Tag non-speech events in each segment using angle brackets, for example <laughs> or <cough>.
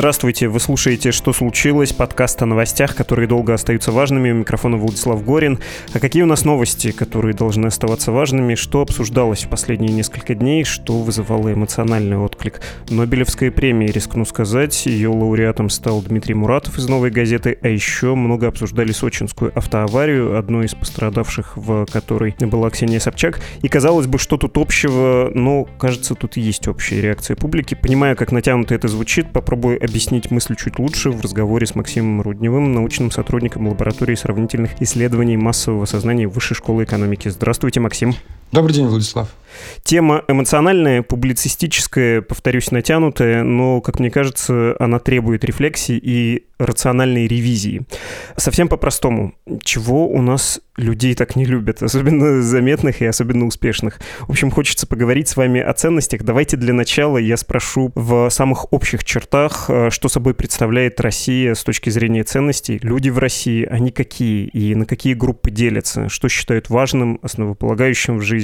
Здравствуйте, вы слушаете «Что случилось?» подкаст о новостях, которые долго остаются важными. У микрофона Владислав Горин. А какие у нас новости, которые должны оставаться важными? Что обсуждалось в последние несколько дней? Что вызывало эмоциональный отклик? Нобелевская премия, рискну сказать. Ее лауреатом стал Дмитрий Муратов из «Новой газеты». А еще много обсуждали сочинскую автоаварию, одной из пострадавших, в которой была Ксения Собчак. И казалось бы, что тут общего, но кажется, тут есть общая реакция публики. Понимая, как натянуто это звучит, попробую объяснить мысль чуть лучше в разговоре с Максимом Рудневым, научным сотрудником лаборатории сравнительных исследований массового сознания Высшей школы экономики. Здравствуйте, Максим. Добрый день, Владислав. Тема эмоциональная, публицистическая, повторюсь, натянутая, но, как мне кажется, она требует рефлексии и рациональной ревизии. Совсем по-простому. Чего у нас людей так не любят, <laughs> особенно заметных и особенно успешных? В общем, хочется поговорить с вами о ценностях. Давайте для начала я спрошу в самых общих чертах, э, что собой представляет Россия с точки зрения ценностей. Люди в России, они какие и на какие группы делятся? Что считают важным, основополагающим в жизни?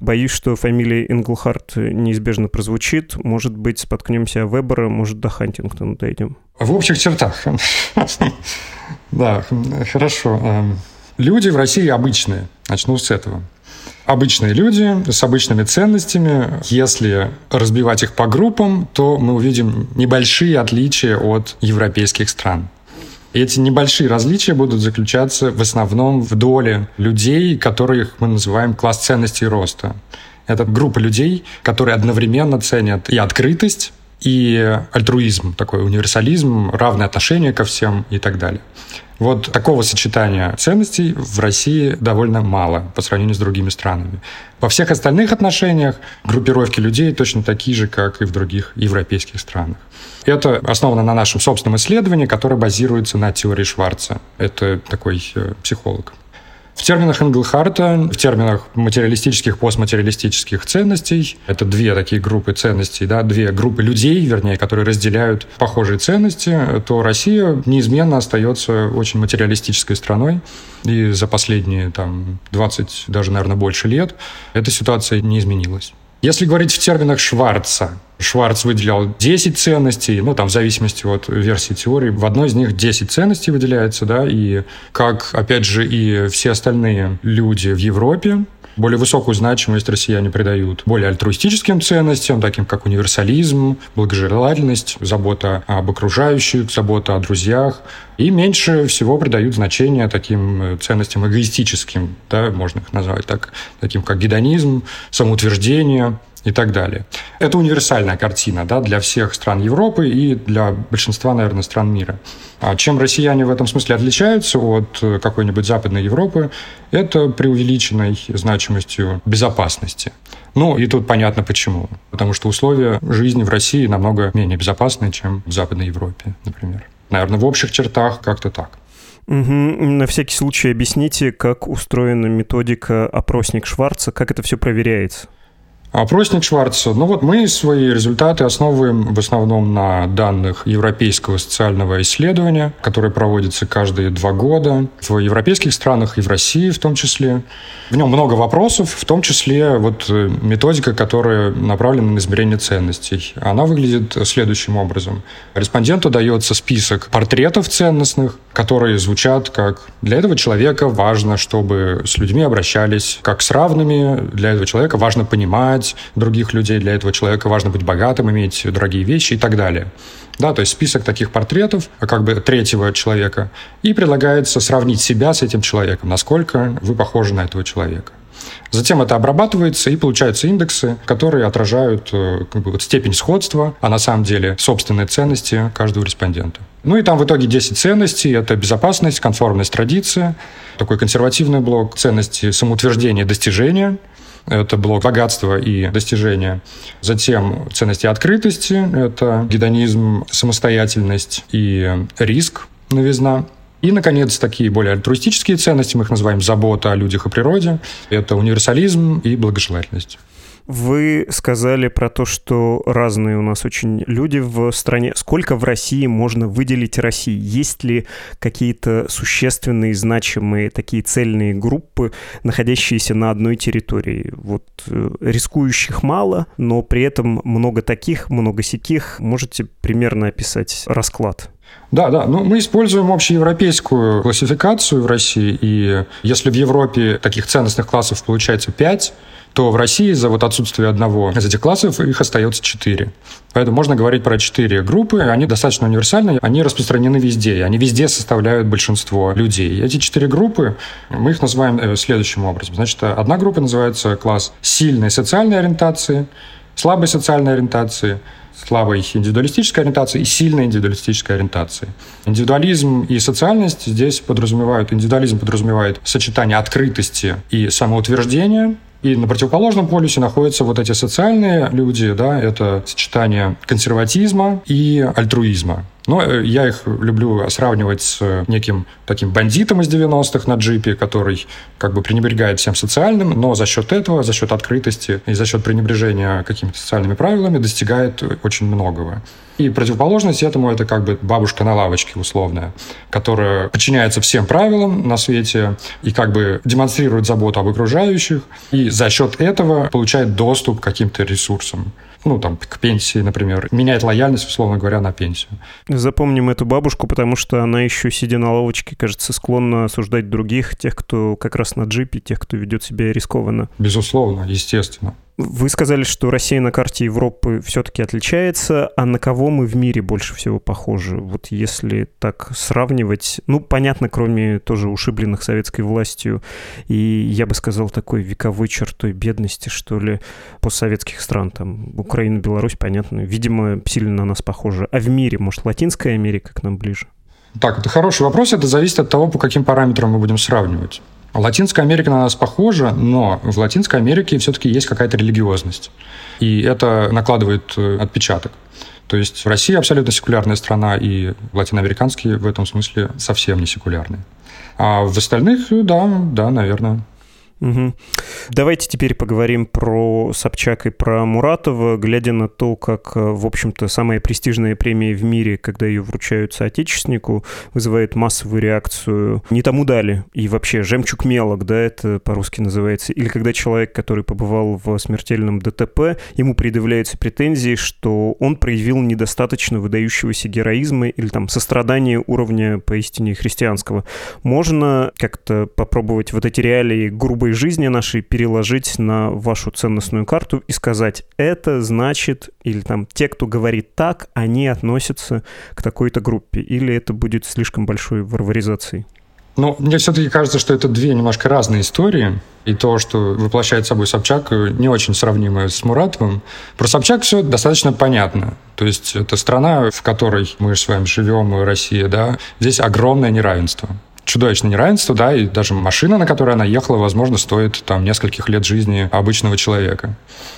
Боюсь, что фамилия Инглхарт неизбежно прозвучит. Может быть, споткнемся о Вебера, может, до Хантингтона дойдем. В общих чертах. Да, хорошо. Эм, люди в России обычные. Начну с этого. Обычные люди с обычными ценностями. Если разбивать их по группам, то мы увидим небольшие отличия от европейских стран. Эти небольшие различия будут заключаться в основном в доле людей, которых мы называем класс ценностей роста. Это группа людей, которые одновременно ценят и открытость, и альтруизм, такой универсализм, равное отношение ко всем и так далее. Вот такого сочетания ценностей в России довольно мало по сравнению с другими странами. Во всех остальных отношениях группировки людей точно такие же, как и в других европейских странах. Это основано на нашем собственном исследовании, которое базируется на теории Шварца. Это такой э, психолог. В терминах Энглхарта, в терминах материалистических, постматериалистических ценностей, это две такие группы ценностей, да, две группы людей, вернее, которые разделяют похожие ценности, то Россия неизменно остается очень материалистической страной. И за последние там, 20, даже, наверное, больше лет эта ситуация не изменилась. Если говорить в терминах Шварца, Шварц выделял 10 ценностей, ну, там, в зависимости от версии теории, в одной из них 10 ценностей выделяется, да, и как, опять же, и все остальные люди в Европе, более высокую значимость россияне придают более альтруистическим ценностям, таким как универсализм, благожелательность, забота об окружающих, забота о друзьях. И меньше всего придают значение таким ценностям эгоистическим, да, можно их назвать так, таким как гедонизм, самоутверждение, и так далее. Это универсальная картина да, для всех стран Европы и для большинства, наверное, стран мира. А чем россияне в этом смысле отличаются от какой-нибудь Западной Европы, это преувеличенной значимостью безопасности. Ну, и тут понятно почему. Потому что условия жизни в России намного менее безопасны, чем в Западной Европе, например. Наверное, в общих чертах как-то так. Угу. На всякий случай объясните, как устроена методика опросник Шварца, как это все проверяется? Опросник Шварца. Ну вот мы свои результаты основываем в основном на данных Европейского социального исследования, которое проводится каждые два года в европейских странах и в России в том числе. В нем много вопросов, в том числе вот э, методика, которая направлена на измерение ценностей. Она выглядит следующим образом. Респонденту дается список портретов ценностных, которые звучат как «для этого человека важно, чтобы с людьми обращались как с равными, для этого человека важно понимать, понимать других людей, для этого человека важно быть богатым, иметь дорогие вещи и так далее. Да, то есть список таких портретов, как бы третьего человека, и предлагается сравнить себя с этим человеком, насколько вы похожи на этого человека. Затем это обрабатывается, и получаются индексы, которые отражают э, как бы, вот, степень сходства, а на самом деле собственные ценности каждого респондента. Ну и там в итоге 10 ценностей. Это безопасность, конформность, традиция, такой консервативный блок, ценности самоутверждения, достижения – Это блок богатства и достижения. Затем ценности открытости. Это гедонизм, самостоятельность и риск, новизна. И, наконец, такие более альтруистические ценности, мы их называем забота о людях и природе. Это универсализм и благожелательность. Вы сказали про то, что разные у нас очень люди в стране. Сколько в России можно выделить России? Есть ли какие-то существенные, значимые такие цельные группы, находящиеся на одной территории? Вот э, рискующих мало, но при этом много таких, много сяких. Можете примерно описать расклад? Да, да. Ну, мы используем общеевропейскую классификацию в России, и если в Европе таких ценностных классов получается 5, то в России за вот отсутствие одного из этих классов их остается четыре. Поэтому можно говорить про четыре группы. Они достаточно универсальны, они распространены везде, они везде составляют большинство людей. Эти четыре группы, мы их называем э, следующим образом. Значит, одна группа называется класс сильной социальной ориентации, слабой социальной ориентации, слабой индивидуалистической ориентации и сильной индивидуалистической ориентации. Индивидуализм и социальность здесь подразумевают, индивидуализм подразумевает сочетание открытости и самоутверждения, и на противоположном полюсе находятся вот эти социальные люди, да, это сочетание консерватизма и альтруизма. Но э, я их люблю сравнивать с неким таким бандитом из 90-х на джипе, который как бы пренебрегает всем социальным, но за счет этого, за счет открытости и за счет пренебрежения какими-то социальными правилами достигает очень многого. И противоположность этому это как бы бабушка на лавочке условная, которая подчиняется всем правилам на свете и как бы демонстрирует заботу об окружающих, и за счет этого получает доступ к каким-то ресурсам ну, там, к пенсии, например, меняет лояльность, условно говоря, на пенсию. Запомним эту бабушку, потому что она еще, сидя на лавочке, кажется, склонна осуждать других, тех, кто как раз на джипе, тех, кто ведет себя рискованно. Безусловно, естественно. Вы сказали, что Россия на карте Европы все-таки отличается, а на кого мы в мире больше всего похожи? Вот если так сравнивать, ну, понятно, кроме тоже ушибленных советской властью и, я бы сказал, такой вековой чертой бедности, что ли, постсоветских стран, там, Украина, Беларусь, понятно, видимо, сильно на нас похожи. А в мире, может, Латинская Америка к нам ближе? Так, это хороший вопрос, это зависит от того, по каким параметрам мы будем сравнивать. Латинская Америка на нас похожа, но в Латинской Америке все-таки есть какая-то религиозность. И это накладывает э, отпечаток. То есть Россия абсолютно секулярная страна, и латиноамериканские в этом смысле совсем не секулярные. А в остальных, да, да, наверное. Угу. Давайте теперь поговорим про Собчак и про Муратова, глядя на то, как, э, в общем-то, самая престижная премия в мире, когда ее вручают соотечественнику, вызывает массовую реакцию. Не тому дали. И вообще, жемчуг мелок, да, это по-русски называется. Или когда человек, который побывал в смертельном ДТП, ему предъявляются претензии, что он проявил недостаточно выдающегося героизма или там сострадания уровня поистине христианского. Можно как-то попробовать вот эти реалии грубо грубой жизни нашей переложить на вашу ценностную карту и сказать, это значит, или там те, кто говорит так, они относятся к такой-то группе, или это будет слишком большой варваризацией? Ну, мне все-таки кажется, что это две немножко разные истории. И то, что воплощает собой Собчак, не очень сравнимое с Муратовым. Про Собчак все достаточно понятно. То есть это страна, в которой мы с вами живем, Россия, да, здесь огромное неравенство чудовищное неравенство, да, и даже машина, на которой она ехала, возможно, стоит там нескольких лет жизни обычного человека.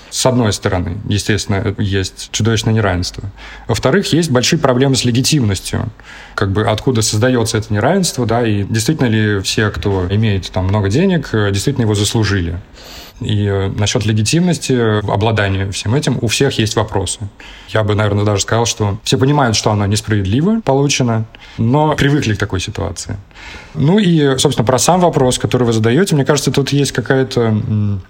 С одной стороны, естественно, есть чудовищное неравенство. Во-вторых, есть большие проблемы с легитимностью. Как бы откуда создается это неравенство, да, и действительно ли все, кто имеет там много денег, действительно его заслужили. И э, насчет легитимности, обладания всем этим, у всех есть вопросы. Я бы, наверное, даже сказал, что все понимают, что оно несправедливо получено, но привыкли к такой ситуации. Ну и, собственно, про сам вопрос, который вы задаете, мне кажется, тут есть какая-то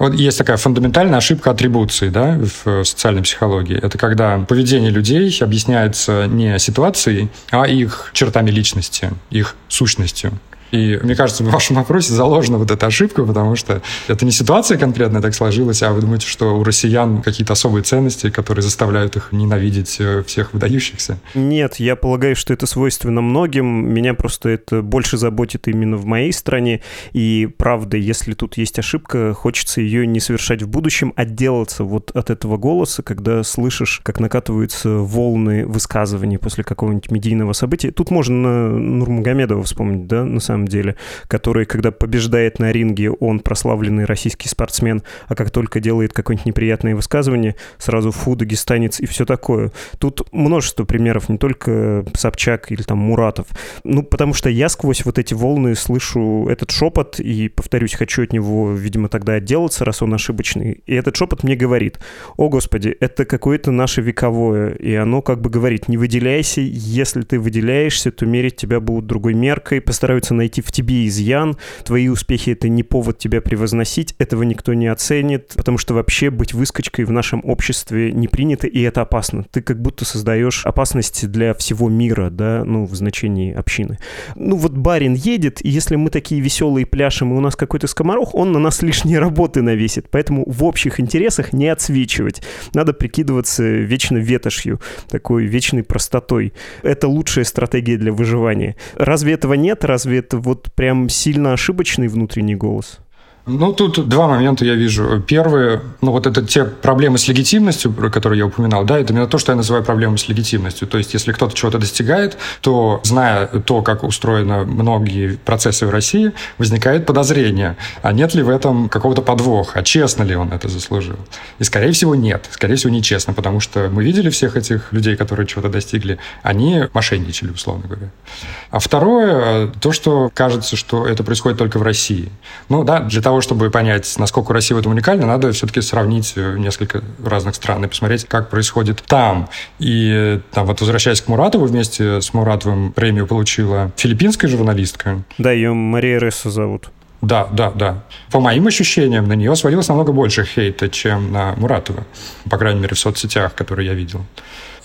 вот есть такая фундаментальная ошибка атрибуции да, в социальной психологии. Это когда поведение людей объясняется не ситуацией, а их чертами личности, их сущностью. И мне кажется, в вашем вопросе заложена вот эта ошибка, потому что это не ситуация конкретная так сложилась, а вы думаете, что у россиян какие-то особые ценности, которые заставляют их ненавидеть э, всех выдающихся? Нет, я полагаю, что это свойственно многим. Меня просто это больше заботит именно в моей стране. И правда, если тут есть ошибка, хочется ее не совершать в будущем, отделаться вот от этого голоса, когда слышишь, как накатываются волны высказываний после какого-нибудь медийного события. Тут можно Нурмагомедова вспомнить, да, на самом самом деле, который, когда побеждает на ринге, он прославленный российский спортсмен, а как только делает какое-нибудь неприятное высказывание, сразу фу, дагестанец и все такое. Тут множество примеров, не только Собчак или там Муратов. Ну, потому что я сквозь вот эти волны слышу этот шепот и, повторюсь, хочу от него, видимо, тогда отделаться, раз он ошибочный. И этот шепот мне говорит, о, Господи, это какое-то наше вековое, и оно как бы говорит, не выделяйся, если ты выделяешься, то мерить тебя будут другой меркой, постараются найти в тебе изъян, твои успехи — это не повод тебя превозносить, этого никто не оценит, потому что вообще быть выскочкой в нашем обществе не принято, и это опасно. Ты как будто создаешь опасности для всего мира, да, ну, в значении общины. Ну, вот барин едет, и если мы такие веселые пляшем, и у нас какой-то скоморох, он на нас лишние работы навесит, поэтому в общих интересах не отсвечивать. Надо прикидываться вечно ветошью, такой вечной простотой. Это лучшая стратегия для выживания. Разве этого нет? Разве это вот прям сильно ошибочный внутренний голос? Ну, тут два момента я вижу. Первый, ну, вот это те проблемы с легитимностью, про которые я упоминал, да, это именно то, что я называю проблемой с легитимностью. То есть, если кто-то чего-то достигает, то, зная то, как устроены многие процессы в России, возникает подозрение, а нет ли в этом какого-то подвоха, а честно ли он это заслужил. И, скорее всего, нет. Скорее всего, нечестно, потому что мы видели всех этих людей, которые чего-то достигли, они мошенничали, условно говоря. А второе, то, что кажется, что это происходит только в России. Ну, да, для того, того, чтобы понять, насколько Россия в этом уникальна, надо все-таки сравнить э, несколько разных стран и посмотреть, как происходит там. И там вот возвращаясь к Муратову, вместе с Муратовым премию получила филиппинская журналистка. Да, ее Мария Ресса зовут. Да, да, да. По моим ощущениям, на нее сводилось намного больше хейта, чем на Муратова. По крайней мере, в соцсетях, которые я видел.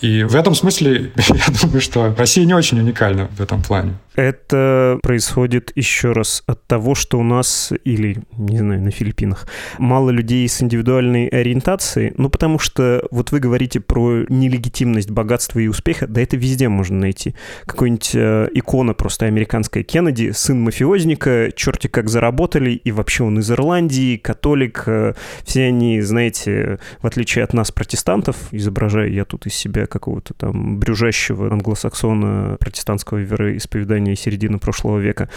И в этом смысле <laughs> я думаю, что Россия не очень уникальна в этом плане. Это происходит еще раз от того, что у нас, или, не знаю, на Филиппинах, мало людей с индивидуальной ориентацией, ну, потому что вот вы говорите про нелегитимность богатства и успеха, да это везде можно найти. Какой-нибудь э, икона просто американская Кеннеди, сын мафиозника, черти как заработали, и вообще он из Ирландии, католик, э, все они, знаете, в отличие от нас, протестантов, изображаю я тут из себя какого-то там брюжащего англосаксона протестантского вероисповедания середины прошлого века,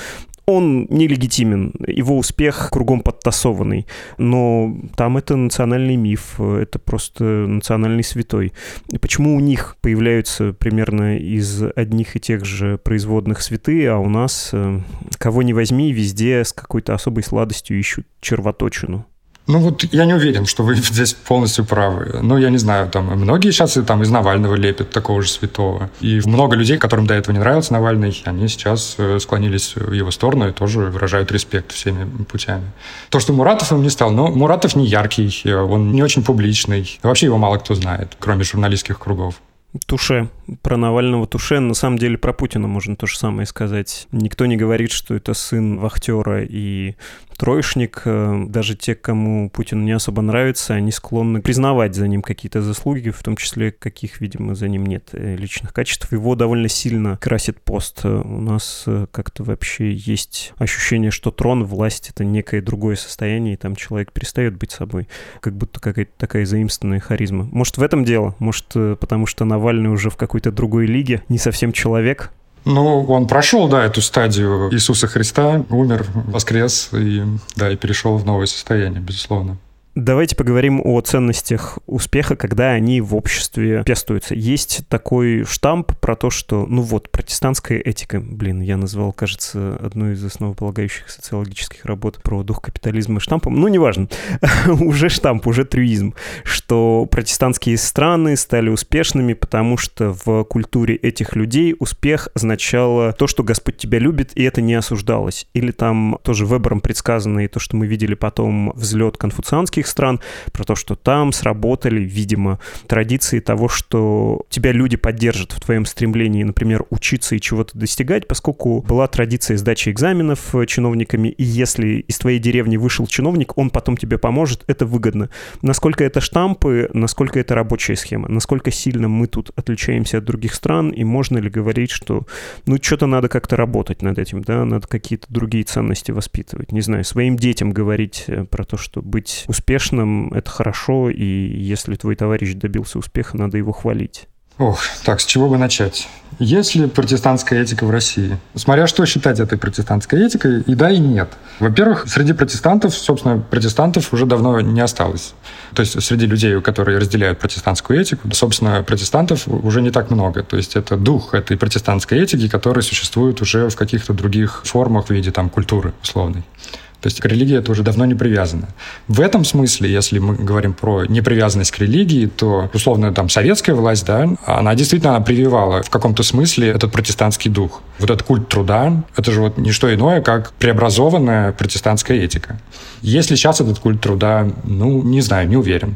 он нелегитимен, его успех кругом подтасованный, но там это национальный миф, это просто национальный святой. И почему у них появляются примерно из одних и тех же производных святые, а у нас, э, кого не возьми, везде с какой-то особой сладостью ищут червоточину? Ну вот я не уверен, что вы <laughs> здесь полностью правы. Ну, я не знаю, там многие сейчас там из Навального лепят такого же святого. И много людей, которым до этого не нравился Навальный, они сейчас э, склонились в его сторону и тоже выражают респект всеми путями. То, что Муратов им не стал, ну, Муратов не яркий, э, он не очень публичный. Вообще его мало кто знает, кроме журналистских кругов. Туше. Про Навального Туше. На самом деле про Путина можно то же самое сказать. Никто не говорит, что это сын вахтера и троечник. Э, даже те, кому Путин не особо нравится, они склонны признавать за ним какие-то заслуги, в том числе каких, видимо, за ним нет э, личных качеств. Его довольно сильно красит пост. Э, у нас как-то вообще есть ощущение, что трон, власть — это некое другое состояние, и там человек перестает быть собой. Как будто какая-то такая заимствованная харизма. Может, в этом дело? Может, потому что Навальный уже в какой-то другой лиге, не совсем человек, ну, он прошел, да, эту стадию Иисуса Христа, умер, воскрес и, да, и перешел в новое состояние, безусловно. Давайте поговорим о ценностях успеха, когда они в обществе пестуются. Есть такой штамп про то, что, ну вот, протестантская этика, блин, я назвал, кажется, одну из основополагающих социологических работ про дух капитализма штампом, ну, неважно, <laughs> уже штамп, уже трюизм, что протестантские страны стали успешными, потому что в культуре этих людей успех означало то, что Господь тебя любит, и это не осуждалось. Или там тоже Вебером предсказано, и то, что мы видели потом взлет конфуцианских стран, про то, что там сработали, видимо, традиции того, что тебя люди поддержат в твоем стремлении, например, учиться и чего-то достигать, поскольку была традиция сдачи экзаменов э, чиновниками, и если из твоей деревни вышел чиновник, он потом тебе поможет, это выгодно. Насколько это штампы, насколько это рабочая схема, насколько сильно мы тут отличаемся от других стран, и можно ли говорить, что ну что-то надо как-то работать над этим, да, надо какие-то другие ценности воспитывать, не знаю, своим детям говорить э, про то, что быть успешным успешным, это хорошо, и если твой товарищ добился успеха, надо его хвалить. Ох, так, с чего бы начать? Есть ли протестантская этика в России? Смотря что считать этой протестантской этикой, и да, и нет. Во-первых, среди протестантов, собственно, протестантов уже давно не осталось. То есть среди людей, которые разделяют протестантскую этику, собственно, протестантов уже не так много. То есть это дух этой протестантской этики, который существует уже в каких-то других формах в виде там культуры условной. То есть к религии это уже давно не привязано. В этом смысле, если мы говорим про непривязанность к религии, то, условно, там советская власть, да, она действительно она прививала в каком-то смысле этот протестантский дух. Вот этот культ труда, это же вот не что иное, как преобразованная протестантская этика. Если сейчас этот культ труда, ну, не знаю, не уверен.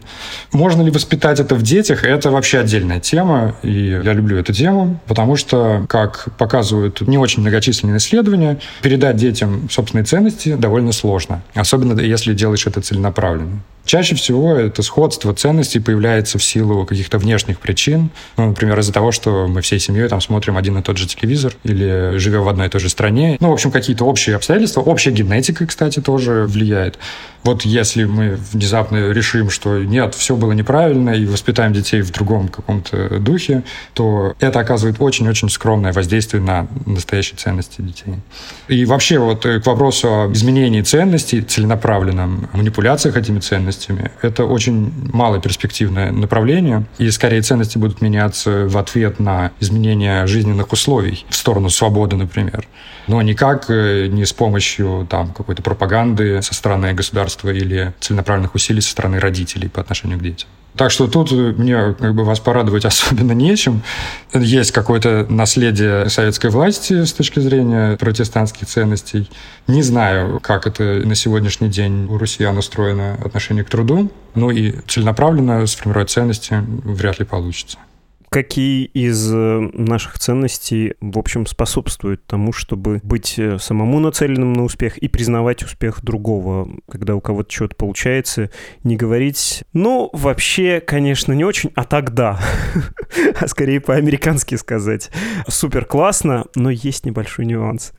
Можно ли воспитать это в детях, это вообще отдельная тема, и я люблю эту тему, потому что, как показывают не очень многочисленные исследования, передать детям собственные ценности довольно сложно, особенно если делаешь это целенаправленно. Чаще всего это сходство ценностей появляется в силу каких-то внешних причин. Ну, например, из-за того, что мы всей семьей там смотрим один и тот же телевизор или живем в одной и той же стране. Ну, в общем, какие-то общие обстоятельства. Общая генетика, кстати, тоже влияет. Вот если мы внезапно решим, что нет, все было неправильно, и воспитаем детей в другом каком-то духе, то это оказывает очень-очень скромное воздействие на настоящие ценности детей. И вообще вот к вопросу о изменении ценностей, целенаправленном манипуляциях этими ценностями, это очень малоперспективное направление, и скорее ценности будут меняться в ответ на изменение жизненных условий в сторону свободы, например но никак э, не с помощью там, какой-то пропаганды со стороны государства или целенаправленных усилий со стороны родителей по отношению к детям. Так что тут э, мне как бы вас порадовать <laughs> особенно нечем. Есть какое-то наследие советской власти с точки зрения протестантских ценностей. Не знаю, как это на сегодняшний день у россиян устроено отношение к труду. Ну и целенаправленно сформировать ценности вряд ли получится какие из э, наших ценностей, в общем, способствуют тому, чтобы быть э, самому нацеленным на успех и признавать успех другого, когда у кого-то что-то получается, не говорить, ну, вообще, конечно, не очень, а тогда, <laughs> а скорее по-американски сказать. Супер классно, но есть небольшой нюанс.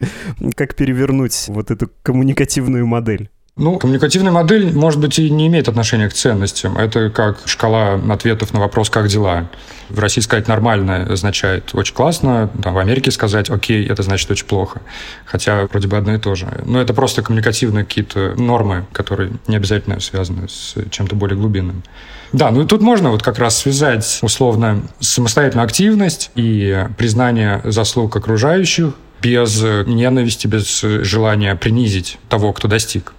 Как перевернуть вот эту коммуникативную модель? Ну, коммуникативная модель, может быть, и не имеет отношения к ценностям. Это как шкала ответов на вопрос «как дела?». В России сказать «нормально» означает «очень классно», там, в Америке сказать «окей» – это значит «очень плохо». Хотя вроде бы одно и то же. Но это просто коммуникативные какие-то нормы, которые не обязательно связаны с чем-то более глубинным. Да, ну и тут можно вот как раз связать условно самостоятельную активность и признание заслуг окружающих без ненависти, без желания принизить того, кто достиг.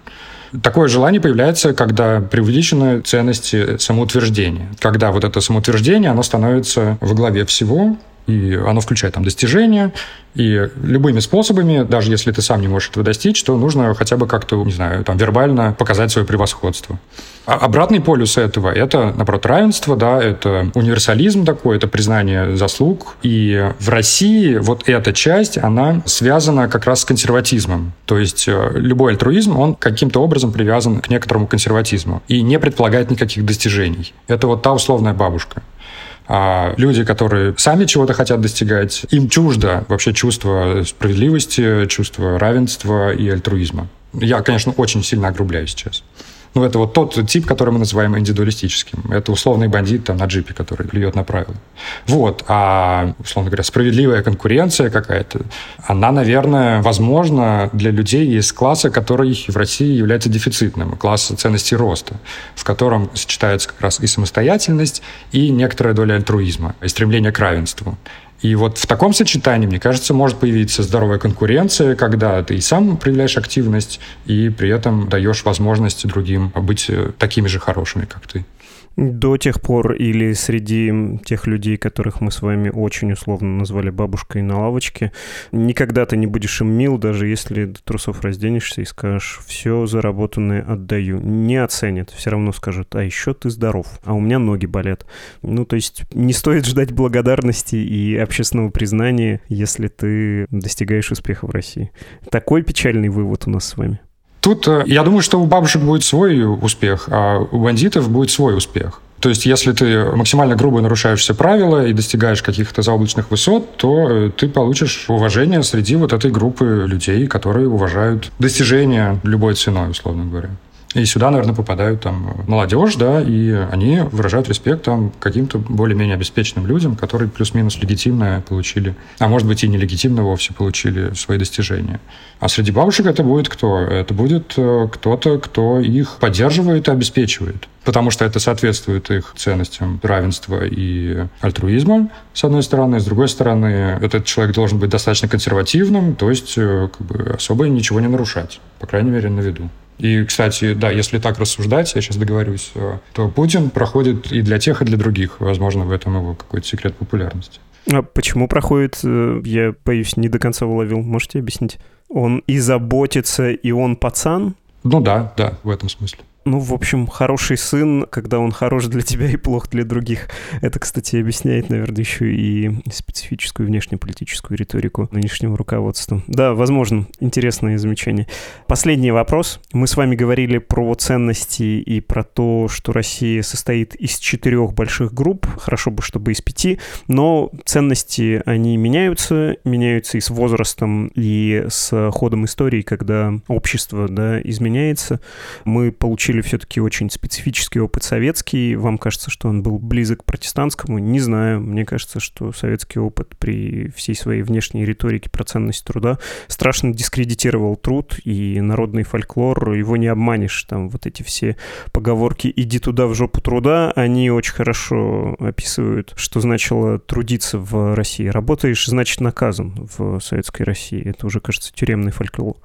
Такое желание появляется, когда преувеличены ценности самоутверждения. Когда вот это самоутверждение, оно становится во главе всего, и оно включает там достижения, и любыми способами, даже если ты сам не можешь этого достичь, то нужно хотя бы как-то, не знаю, там вербально показать свое превосходство. А обратный полюс этого – это, наоборот, равенство, да, это универсализм такой, это признание заслуг. И в России вот эта часть, она связана как раз с консерватизмом. То есть э, любой альтруизм, он каким-то образом привязан к некоторому консерватизму и не предполагает никаких достижений. Это вот та условная бабушка. А люди, которые сами чего-то хотят достигать, им чуждо вообще чувство справедливости, чувство равенства и альтруизма. Я, конечно, очень сильно огрубляю сейчас. Ну, это вот тот тип, который мы называем индивидуалистическим. Это условный бандит там, на джипе, который плюет на правила. Вот. А, условно говоря, справедливая конкуренция какая-то, она, наверное, возможна для людей из класса, который в России является дефицитным, класса ценностей роста, в котором сочетается как раз и самостоятельность, и некоторая доля альтруизма, и стремление к равенству. И вот в таком сочетании, мне кажется, может появиться здоровая конкуренция, когда ты и сам проявляешь активность, и при этом даешь возможность другим быть э, такими же хорошими, как ты до тех пор или среди тех людей, которых мы с вами очень условно назвали бабушкой на лавочке, никогда ты не будешь им мил, даже если до трусов разденешься и скажешь «все заработанное отдаю». Не оценят, все равно скажут «а еще ты здоров, а у меня ноги болят». Ну, то есть не стоит ждать благодарности и общественного признания, если ты достигаешь успеха в России. Такой печальный вывод у нас с вами. Тут э, я думаю, что у бабушек будет свой успех, а у бандитов будет свой успех. То есть, если ты максимально грубо нарушаешь все правила и достигаешь каких-то заоблачных высот, то э, ты получишь уважение среди вот этой группы людей, которые уважают достижения любой ценой, условно говоря. И сюда, наверное, попадают там молодежь, да, и они выражают респект там каким-то более-менее обеспеченным людям, которые плюс-минус легитимно получили, а может быть и нелегитимно вовсе получили свои достижения. А среди бабушек это будет кто? Это будет э, кто-то, кто их поддерживает и обеспечивает. Потому что это соответствует их ценностям равенства и альтруизма, с одной стороны. С другой стороны, этот человек должен быть достаточно консервативным, то есть э, как бы, особо ничего не нарушать, по крайней мере, на виду. И, кстати, да, если так рассуждать, я сейчас договорюсь, э, то Путин проходит и для тех, и для других. Возможно, в этом его какой-то секрет популярности. А почему проходит, э, я боюсь, не до конца уловил. Можете объяснить? Он и заботится, и он пацан? Ну да, да, в этом смысле. Ну, в общем, хороший сын, когда он хорош для тебя и плох для других. Это, кстати, объясняет, наверное, еще и специфическую внешнеполитическую риторику нынешнего руководства. Да, возможно, интересное замечание. Последний вопрос. Мы с вами говорили про ценности и про то, что Россия состоит из четырех больших групп. Хорошо бы, чтобы из пяти. Но ценности, они меняются. Меняются и с возрастом, и с ходом истории, когда общество да, изменяется. Мы получили получили все-таки очень специфический опыт советский. Вам кажется, что он был близок к протестантскому? Не знаю. Мне кажется, что советский опыт при всей своей внешней риторике про ценность труда страшно дискредитировал труд и народный фольклор. Его не обманешь. Там вот эти все поговорки «иди туда в жопу труда», они очень хорошо описывают, что значило трудиться в России. Работаешь, значит наказан в советской России. Это уже, кажется, тюремный фольклор.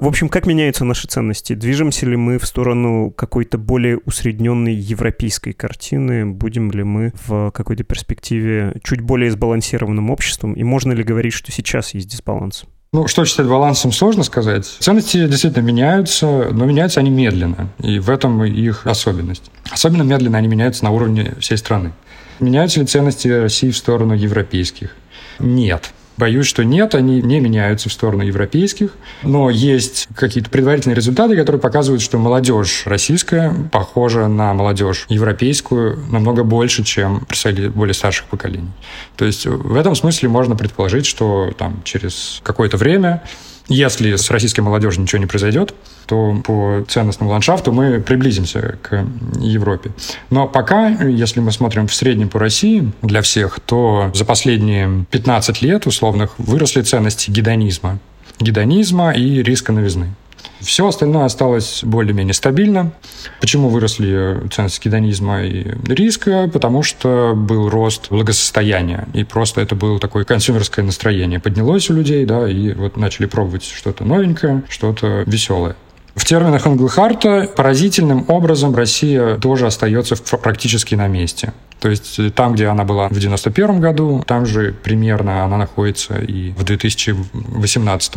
В общем, как меняются наши ценности? Движемся ли мы в сторону какой-то более усредненной европейской картины, будем ли мы в какой-то перспективе чуть более сбалансированным обществом, и можно ли говорить, что сейчас есть дисбаланс? Ну, что считать балансом, сложно сказать. Ценности действительно меняются, но меняются они медленно. И в этом их особенность. Особенно медленно они меняются на уровне всей страны. Меняются ли ценности России в сторону европейских? Нет. Боюсь, что нет, они не меняются в сторону европейских. Но есть какие-то предварительные результаты, которые показывают, что молодежь российская похожа на молодежь европейскую намного больше, чем представители более старших поколений. То есть в этом смысле можно предположить, что там через какое-то время если с российской молодежью ничего не произойдет, то по ценностному ландшафту мы приблизимся к Европе. Но пока, если мы смотрим в среднем по России для всех, то за последние 15 лет условных выросли ценности гедонизма. Гедонизма и риска новизны. Все остальное осталось более-менее стабильно. Почему выросли ценности гедонизма и риска? Потому что был рост благосостояния. И просто это было такое консюмерское настроение. Поднялось у людей, да, и вот начали пробовать что-то новенькое, что-то веселое. В терминах Англхарта поразительным образом Россия тоже остается практически на месте. То есть э, там, где она была в 91 году, там же примерно она находится и в 2018.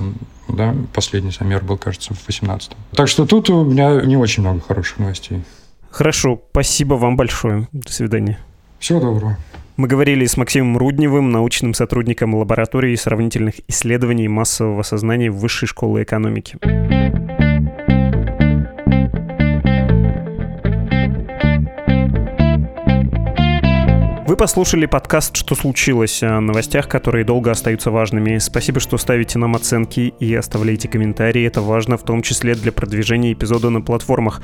Да? Последний замер был, кажется, в 2018. Так что тут у меня не очень много хороших новостей. Хорошо, спасибо вам большое. До свидания. Всего доброго. Мы говорили с Максимом Рудневым, научным сотрудником лаборатории сравнительных исследований массового сознания Высшей школы экономики. Послушали подкаст «Что случилось?» о новостях, которые долго остаются важными. Спасибо, что ставите нам оценки и оставляете комментарии. Это важно в том числе для продвижения эпизода на платформах.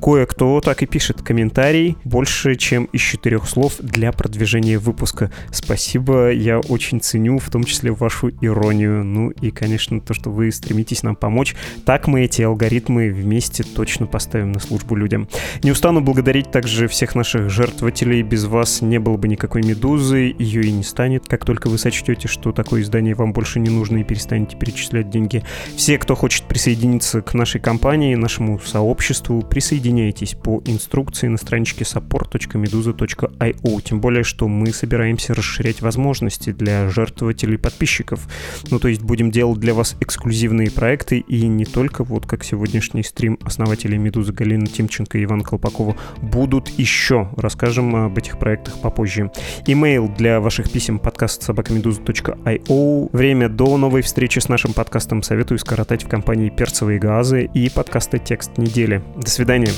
Кое-кто так и пишет комментарий больше, чем из четырех слов для продвижения выпуска. Спасибо, я очень ценю, в том числе вашу иронию. Ну и, конечно, то, что вы стремитесь нам помочь. Так мы эти алгоритмы вместе точно поставим на службу людям. Не устану благодарить также всех наших жертвователей. Без вас не было бы никакой медузы, ее и не станет, как только вы сочтете, что такое издание вам больше не нужно и перестанете перечислять деньги. Все, кто хочет присоединиться к нашей компании, нашему сообществу, присоединяйтесь по инструкции на страничке support.meduza.io. Тем более, что мы собираемся расширять возможности для жертвователей подписчиков. Ну, то есть будем делать для вас эксклюзивные проекты и не только вот как сегодняшний стрим основателей Медузы Галина Тимченко и Ивана Колпакова будут еще. Расскажем об этих проектах попозже Имейл для ваших писем подкаст собакамедуза.io. Время до новой встречи с нашим подкастом советую скоротать в компании «Перцевые газы» и подкаста «Текст недели». До свидания.